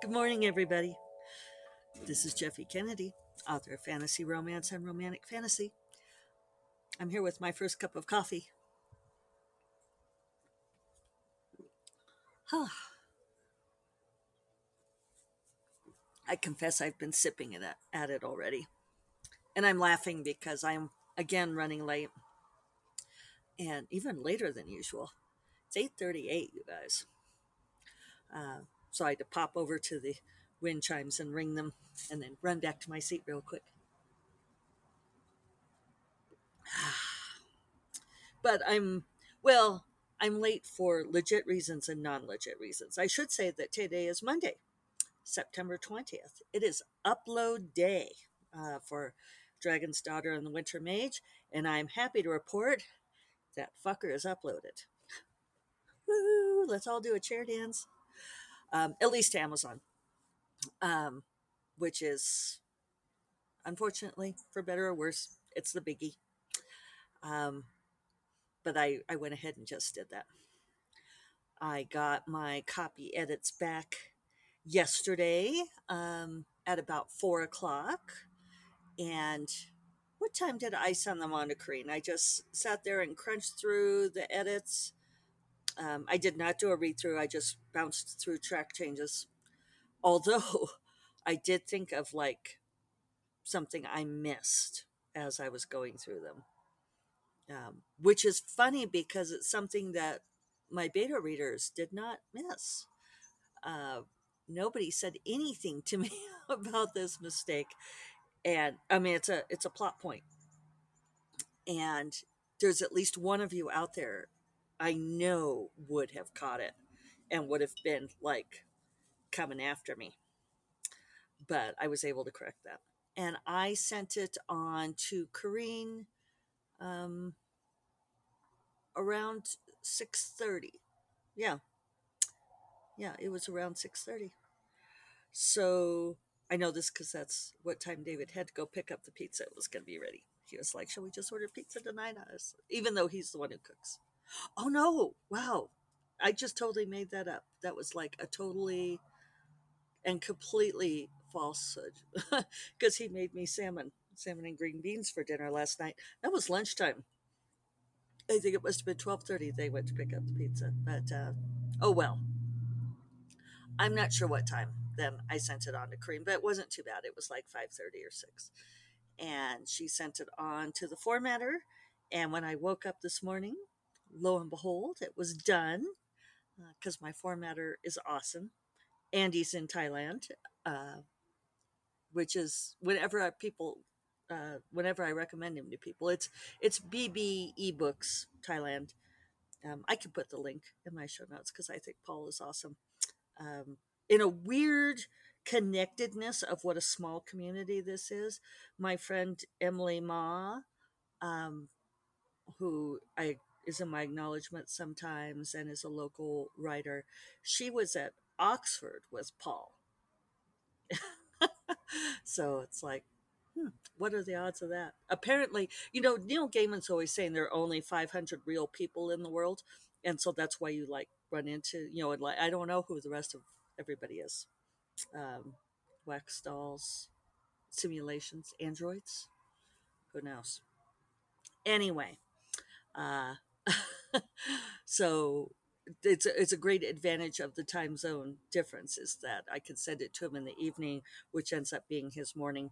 Good morning, everybody. This is Jeffe Kennedy, author of fantasy romance and romantic fantasy. I'm here with my first cup of coffee. Huh. I confess I've been sipping it at, it already. And I'm laughing because I'm again running late. And even later than usual. It's 8:38, you guys. Uh, so I had to pop over to the wind chimes and ring them and then run back to my seat real quick. but I'm, well, I'm late for legit reasons and non legit reasons. I should say that today is Monday, September 20th. It is upload day uh, for Dragon's Daughter and the Winter Mage, and I'm happy to report that fucker is uploaded. Woo! Let's all do a chair dance um, at least Amazon, um, which is unfortunately, for better or worse, it's the biggie. Um, but I, I went ahead and just did that. I got my copy edits back yesterday um, at about four o'clock. And what time did I send them on to Carien? I just sat there and crunched through the edits um, I did not do a read through. I just bounced through track changes. Although I did think of like something I missed as I was going through them, um, which is funny because it's something that my beta readers did not miss. Uh, nobody said anything to me about this mistake, and I mean it's a it's a plot point, and there's at least one of you out there I know would have caught it and would have been like coming after me. But I was able to correct that. And I sent it on to Carien um, around 6.30. Yeah. Yeah, it was around 6.30. So I know this because that's what time David had to go pick up the pizza. It was going to be ready. He was like, shall we just order pizza tonight? Us? Even though he's the one who cooks. Oh no! Wow, I just totally made that up. That was like a totally and completely falsehood because he made me salmon, salmon and green beans for dinner last night. That was lunchtime. I think it must have been twelve thirty. They went to pick up the pizza, but uh, oh well. I'm not sure what time. Then I sent it on to Carien, but it wasn't too bad. It was like five thirty or six, and she sent it on to the formatter. And when I woke up this morning, lo and behold, it was done because uh, my formatter is awesome. Andy's in Thailand, uh, which is whenever people, uh, whenever I recommend him to people, it's it's BB eBooks Thailand. Um, I can put the link in my show notes because I think Paul is awesome. Um, in a weird connectedness of what a small community this is, my friend Emily Mah, um, who I is in my acknowledgement sometimes and is a local writer. She was at Oxford with Paul. so it's like, hmm, what are the odds of that? Apparently, you know, Neil Gaiman's always saying there are only 500 real people in the world. And so that's why you like run into, you know, and like, I don't know who the rest of everybody is. Um, wax dolls, simulations, androids, who knows? Anyway, uh, so it's a, it's a great advantage of the time zone difference is that I can send it to him in the evening, which ends up being his morning.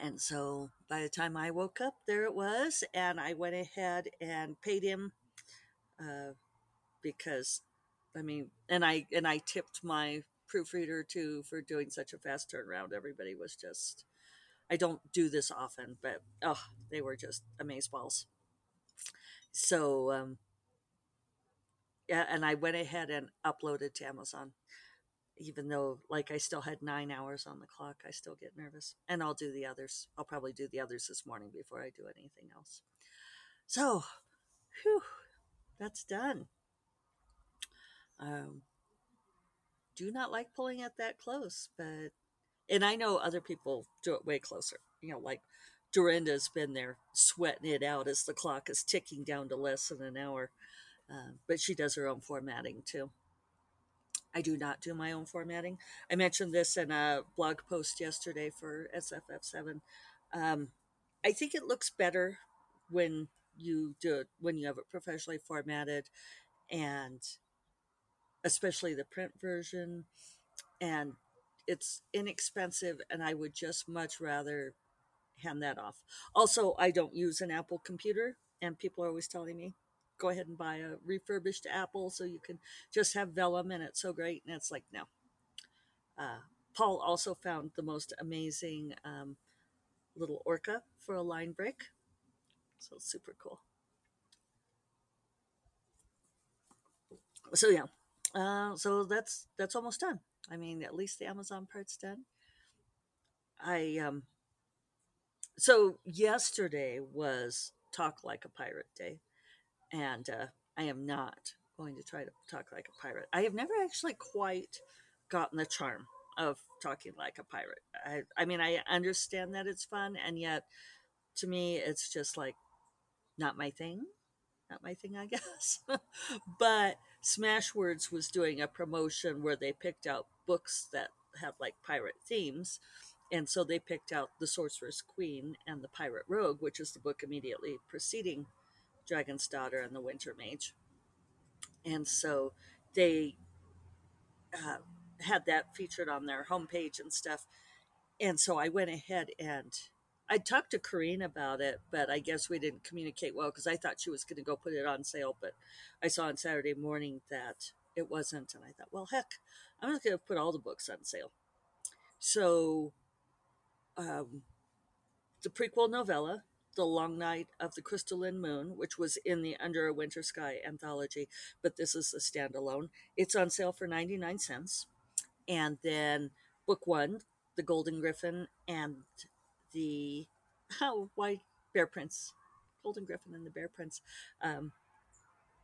And so by the time I woke up, there it was, and I went ahead and paid him uh, because, I mean, and I and I tipped my proofreader too for doing such a fast turnaround. Everybody was just, I don't do this often, but oh, they were just amazeballs. So, um, yeah, and I went ahead and uploaded to Amazon. Even though, like, I still had nine hours on the clock, I still get nervous. And I'll do the others. I'll probably do the others this morning before I do anything else. So, whew, that's done. Um, do not like pulling it that close, but, and I know other people do it way closer. You know, like Darynda's been there sweating it out as the clock is ticking down to less than an hour. Uh, but she does her own formatting too. I do not do my own formatting. I mentioned this in a blog post yesterday for SFF7. Um, I think it looks better when you do it when you have it professionally formatted and especially the print version and it's inexpensive and I would just much rather hand that off. Also, I don't use an Apple computer and people are always telling me go ahead and buy a refurbished Apple so you can just have Vellum and it's so great and it's like no. Uh, Paul also found the most amazing um, little orca for a line break. So super cool. So yeah, uh, so that's that's almost done. I mean, at least the Amazon part's done. I um. So yesterday was Talk Like a Pirate Day, and uh, I am not going to try to talk like a pirate. I have never actually quite gotten the charm of talking like a pirate. I, I mean, I understand that it's fun, and yet to me, it's just like not my thing. Not my thing, I guess. but Smashwords was doing a promotion where they picked out books that had like pirate themes. And so they picked out The Sorceress Queen and The Pirate Rogue, which is the book immediately preceding Dragon's Daughter and the Winter Mage. And so they uh, had that featured on their homepage and stuff. And so I went ahead and I talked to Carien about it, but I guess we didn't communicate well because I thought she was going to go put it on sale. But I saw on Saturday morning that it wasn't. And I thought, well, heck, I'm just going to put all the books on sale. So um, the prequel novella, The Long Night of the Crystalline Moon, which was in the Under a Winter Sky anthology, but this is a standalone. It's on sale for 99 cents. And then book one, The Golden Griffin and the oh, why Bear Prince, Golden Griffin and the Bear Prince, um,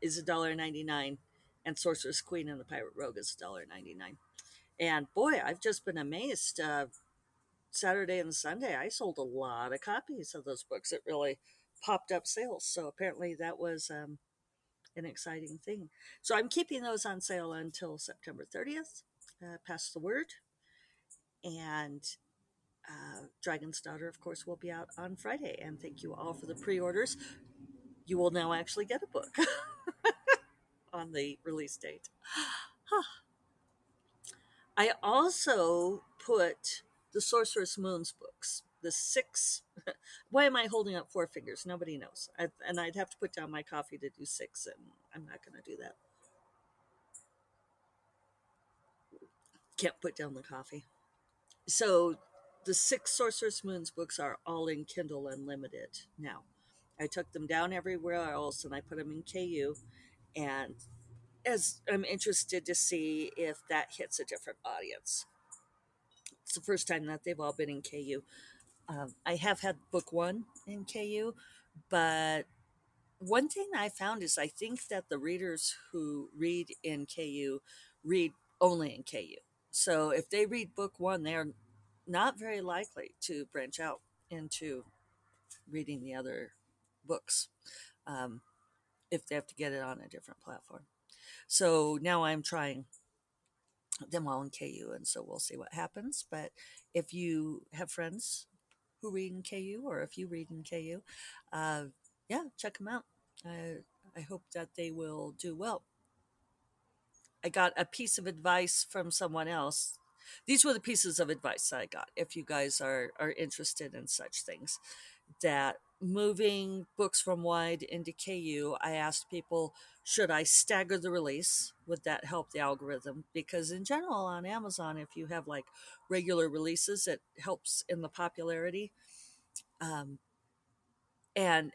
is a dollar ninety nine, and Sorceress Queen and the Pirate Rogue is a dollar ninety nine. And boy, I've just been amazed. Uh, Saturday and Sunday, I sold a lot of copies of those books. It really popped up sales. So apparently that was um, an exciting thing. So I'm keeping those on sale until September 30th. Uh, pass the word. And uh, Dragon's Daughter, of course, will be out on Friday. And thank you all for the pre orders. You will now actually get a book on the release date. I also put the Sorcerous Moon's books, the six. Why am I holding up four fingers? Nobody knows. I, and I'd have to put down my coffee to do six, and I'm not going to do that. Can't put down the coffee. So the six Sorcerous Moons books are all in Kindle Unlimited now. I took them down everywhere else and I put them in KU. And as I'm interested to see if that hits a different audience. It's the first time that they've all been in KU. Um, I have had book one in KU, but one thing I found is I think that the readers who read in KU read only in KU. So if they read book one, they're not very likely to branch out into reading the other books um, if they have to get it on a different platform. So now I'm trying them all in KU, and so we'll see what happens. But if you have friends who read in KU, or if you read in KU, uh, yeah, check them out. I, I hope that they will do well. I got a piece of advice from someone else these were the pieces of advice I got. If you guys are are interested in such things, that moving books from wide into KU, I asked people, should I stagger the release? Would that help the algorithm? Because in general, on Amazon, if you have like regular releases, it helps in the popularity. Um, and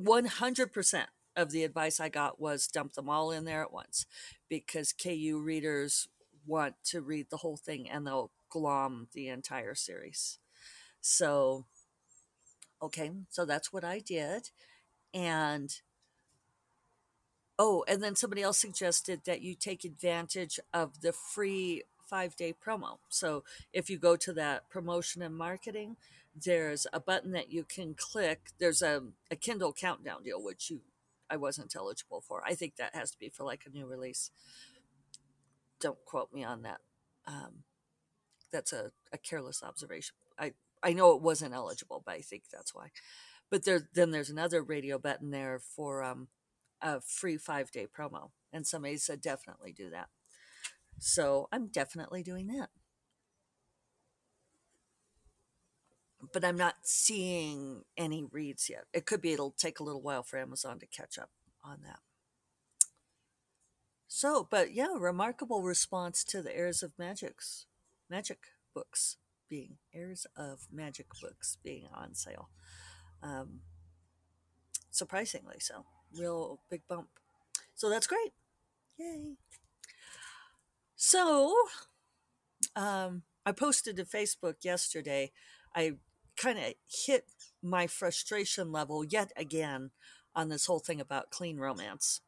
100% of the advice I got was dump them all in there at once because KU readers want to read the whole thing and they'll glom the entire series. So, okay, so that's what I did. And oh, and then somebody else suggested that you take advantage of the free five day promo. So if you go to that promotion and marketing, there's a button that you can click. There's a, a Kindle countdown deal, which you I wasn't eligible for. I think that has to be for like a new release don't quote me on that. Um, that's a, a careless observation. I, I know it wasn't eligible, but I think that's why. But there, then there's another radio button there for um, a free five day promo. And somebody said, definitely do that. So I'm definitely doing that. But I'm not seeing any reads yet. It could be it'll take a little while for Amazon to catch up on that. So, but yeah, remarkable response to the Heirs of Magic's magic books being Heirs of Magic books being on sale. Um, surprisingly so. Real big bump. So that's great. Yay. So, um, I posted to Facebook yesterday. I kind of hit my frustration level yet again on this whole thing about clean romance.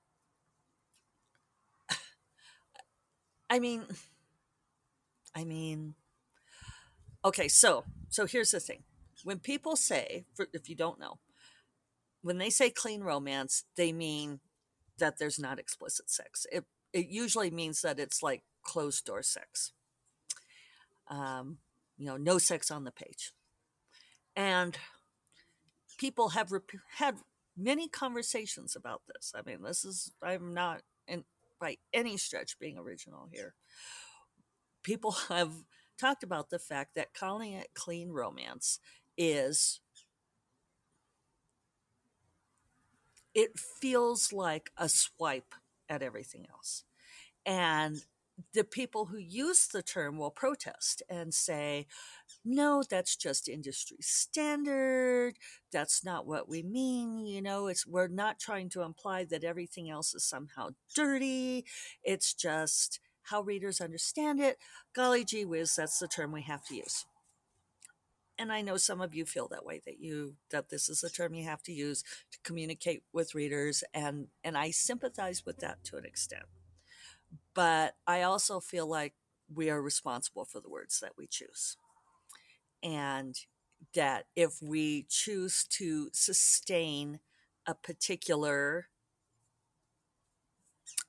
I mean, I mean, okay, so so here's the thing: when people say, for, if you don't know, when they say clean romance, they mean that there's not explicit sex. It it usually means that it's like closed door sex. Um, you know, no sex on the page, and people have rep- had many conversations about this. I mean, this is I'm not in by any stretch being original here. People have talked about the fact that calling it clean romance is it feels like a swipe at everything else. And the people who use the term will protest and say, no, that's just industry standard. That's not what we mean. You know, it's we're not trying to imply that everything else is somehow dirty. It's just how readers understand it. Golly gee whiz, that's the term we have to use. And I know some of you feel that way that you that this is a term you have to use to communicate with readers and and I sympathize with that to an extent but I also feel like we are responsible for the words that we choose. And that if we choose to sustain a particular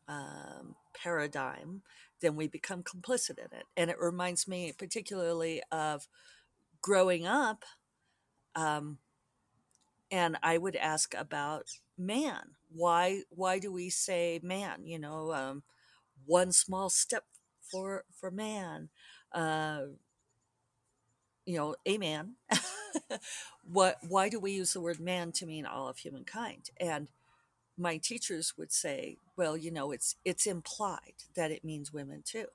um, paradigm, then we become complicit in it. And it reminds me particularly of growing up. Um, and I would ask about man. Why? Why do we say man? You know, um, one small step for for man uh, you know a man what why do we use the word man to mean all of humankind and my teachers would say well you know it's it's implied that it means women too.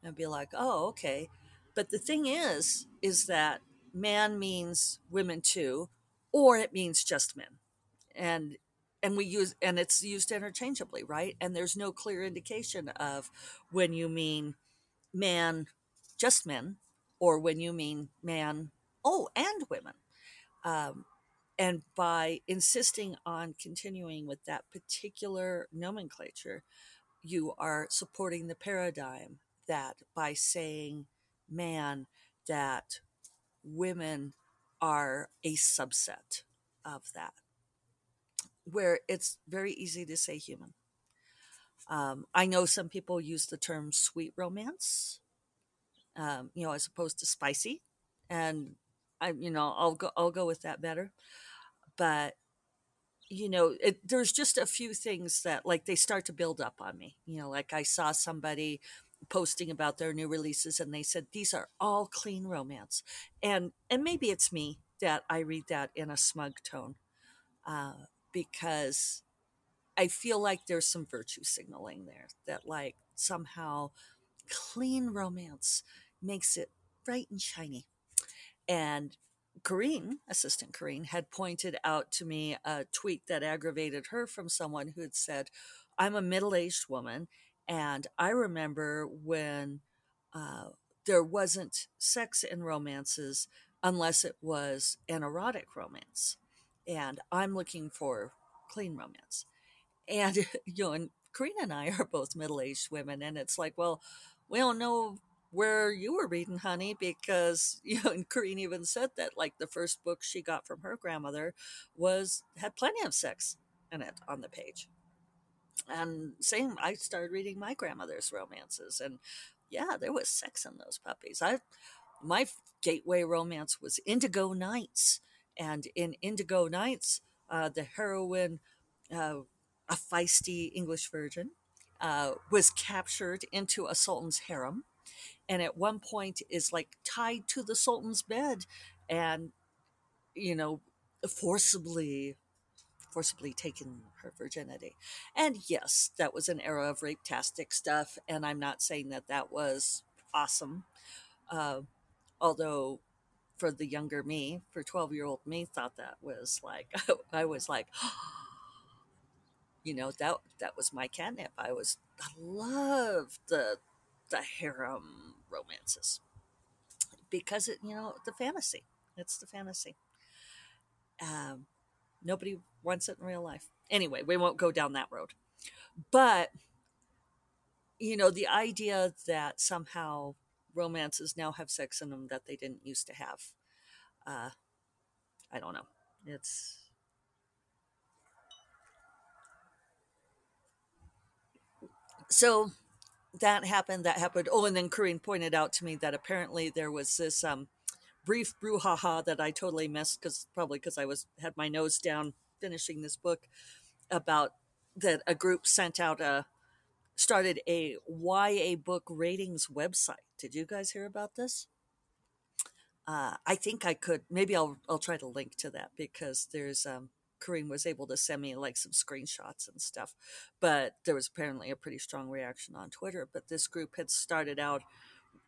And I'd be like oh okay. But the thing is is that man means women too or it means just men. And and we use and it's used interchangeably right? And there's no clear indication of when you mean man just men or when you mean man oh and women. Um, and by insisting on continuing with that particular nomenclature you are supporting the paradigm that by saying man that women are a subset of that where it's very easy to say human. Um, I know some people use the term sweet romance, um, you know, as opposed to spicy, and I, you know, I'll go, I'll go with that better. But you know, it, there's just a few things that like they start to build up on me. You know, like I saw somebody posting about their new releases, and they said these are all clean romance, and and maybe it's me that I read that in a smug tone. Uh, because I feel like there's some virtue signaling there that, like, somehow clean romance makes it bright and shiny. And Carien, assistant Carien, had pointed out to me a tweet that aggravated her from someone who had said, I'm a middle aged woman, and I remember when uh, there wasn't sex in romances unless it was an erotic romance and I'm looking for clean romance. And you know, and Karina and I are both middle-aged women, and it's like, well, we don't know where you were reading, honey, because you know, and Karina even said that like the first book she got from her grandmother was had plenty of sex in it on the page. and same, I started reading my grandmother's romances, and yeah, there was sex in those puppies. I my gateway romance was Indigo Nights, and in Indigo Nights, uh, the heroine, uh, a feisty English virgin, uh, was captured into a sultan's harem, and at one point is like tied to the sultan's bed, and you know, forcibly forcibly taken her virginity. And yes, that was an era of rape-tastic stuff, and I'm not saying that that was awesome. Uh, although for the younger me, for 12 year old me, thought that was like, I was like, you know, that that was my catnip. I was, I loved the, the harem romances because it, you know, the fantasy. It's the fantasy. Um, nobody wants it in real life. Anyway, we won't go down that road. But, you know, the idea that somehow romances now have sex in them that they didn't used to have. Uh, I don't know. It's. So that happened. That happened. Oh, and then Carien pointed out to me that apparently there was this um, brief brouhaha that I totally missed because probably because I was had my nose down finishing this book about that a group sent out a started a YA book ratings website. Did you guys hear about this? Uh, I think I could. Maybe I'll I'll try to link to that because there's um, Carien was able to send me like some screenshots and stuff. But there was apparently a pretty strong reaction on Twitter. But this group had started out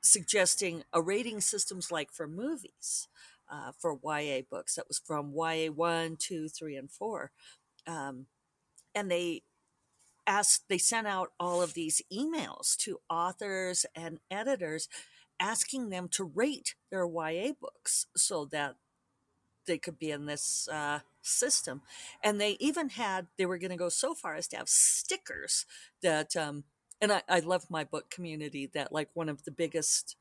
suggesting a rating systems like for movies uh, for YA books. That was from YA one, two, three, and four. Um, and they asked, they sent out all of these emails to authors and editors asking them to rate their YA books so that they could be in this uh, system. And they even had, they were going to go so far as to have stickers that, um, and I, I love my book community that like one of the biggest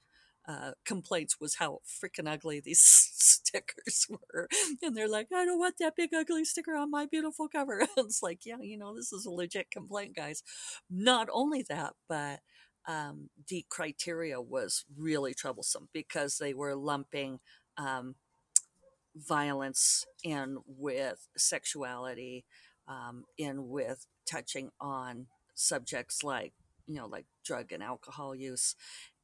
uh, complaints was how freaking ugly these stickers were. And they're like, I don't want that big ugly sticker on my beautiful cover. It's like, yeah, you know, this is a legit complaint, guys. Not only that, but um, the criteria was really troublesome because they were lumping um, violence in with sexuality, um, in with touching on subjects like, you know, like drug and alcohol use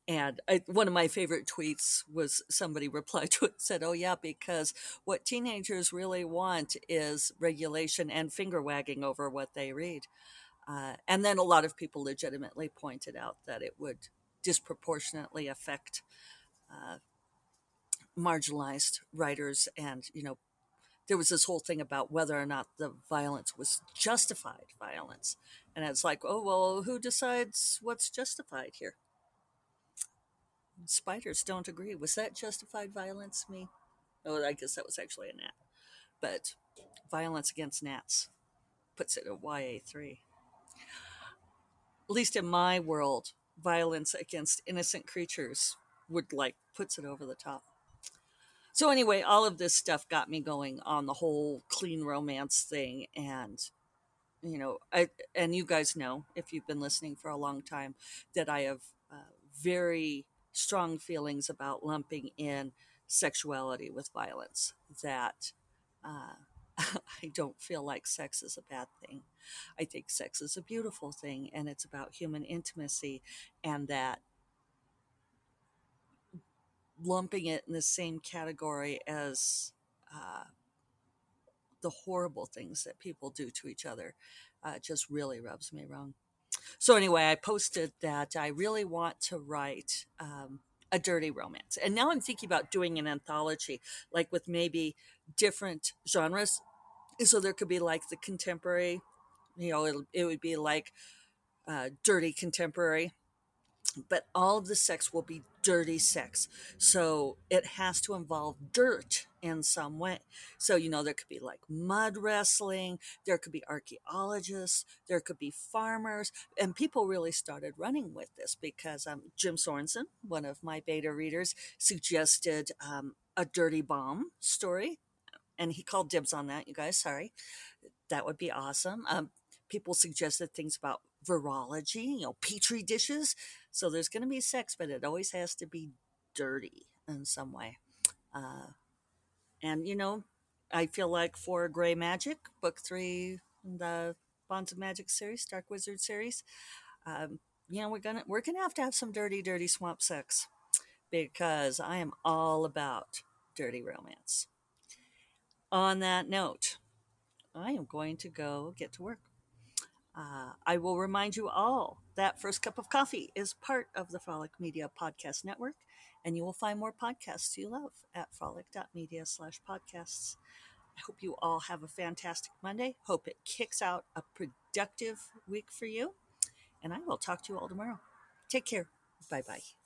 and I, one of my favorite tweets was somebody replied to it said, "Oh yeah, because what teenagers really want is regulation and finger wagging over what they read." Uh, and then a lot of people legitimately pointed out that it would disproportionately affect uh, marginalized writers, and you know, there was this whole thing about whether or not the violence was justified violence, and it's like, oh well, who decides what's justified here? spiders don't agree. Was that justified violence? Me? Oh, I guess that was actually a gnat. But violence against gnats puts it at YA3. At least in my world, violence against innocent creatures would like puts it over the top. So anyway, all of this stuff got me going on the whole clean romance thing and you know, I and you guys know if you've been listening for a long time that I have uh, very strong feelings about lumping in sexuality with violence that uh, I don't feel like sex is a bad thing. I think sex is a beautiful thing and it's about human intimacy, and that lumping it in the same category as uh, the horrible things that people do to each other uh, just really rubs me wrong. So anyway, I posted that I really want to write um, a dirty romance, and now I'm thinking about doing an anthology, like with maybe different genres. So there could be like the contemporary, you know, it, it would be like uh, dirty contemporary, but all of the sex will be dirty sex. So it has to involve dirt in some way. So, you know, there could be like mud wrestling, there could be archaeologists, there could be farmers, and people really started running with this because um, Jim Sorensen, one of my beta readers, suggested um, a dirty bomb story. And he called dibs on that, you guys. Sorry. That would be awesome. Um, people suggested things about virology, you know, petri dishes. So there's going to be sex, but it always has to be dirty in some way. Uh, and, you know, I feel like for Gray Magic, book three, the Bonds of Magic series, Dark Wizard series, um, you know, we're gonna we're gonna have to have some dirty, dirty swamp sex because I am all about dirty romance. On that note, I am going to go get to work. Uh, I will remind you all that First Cup of Coffee is part of the Frolic Media Podcast Network, and you will find more podcasts you love at frolic.media slash podcasts. I hope you all have a fantastic Monday. Hope it kicks out a productive week for you. And I will talk to you all tomorrow. Take care. Bye bye.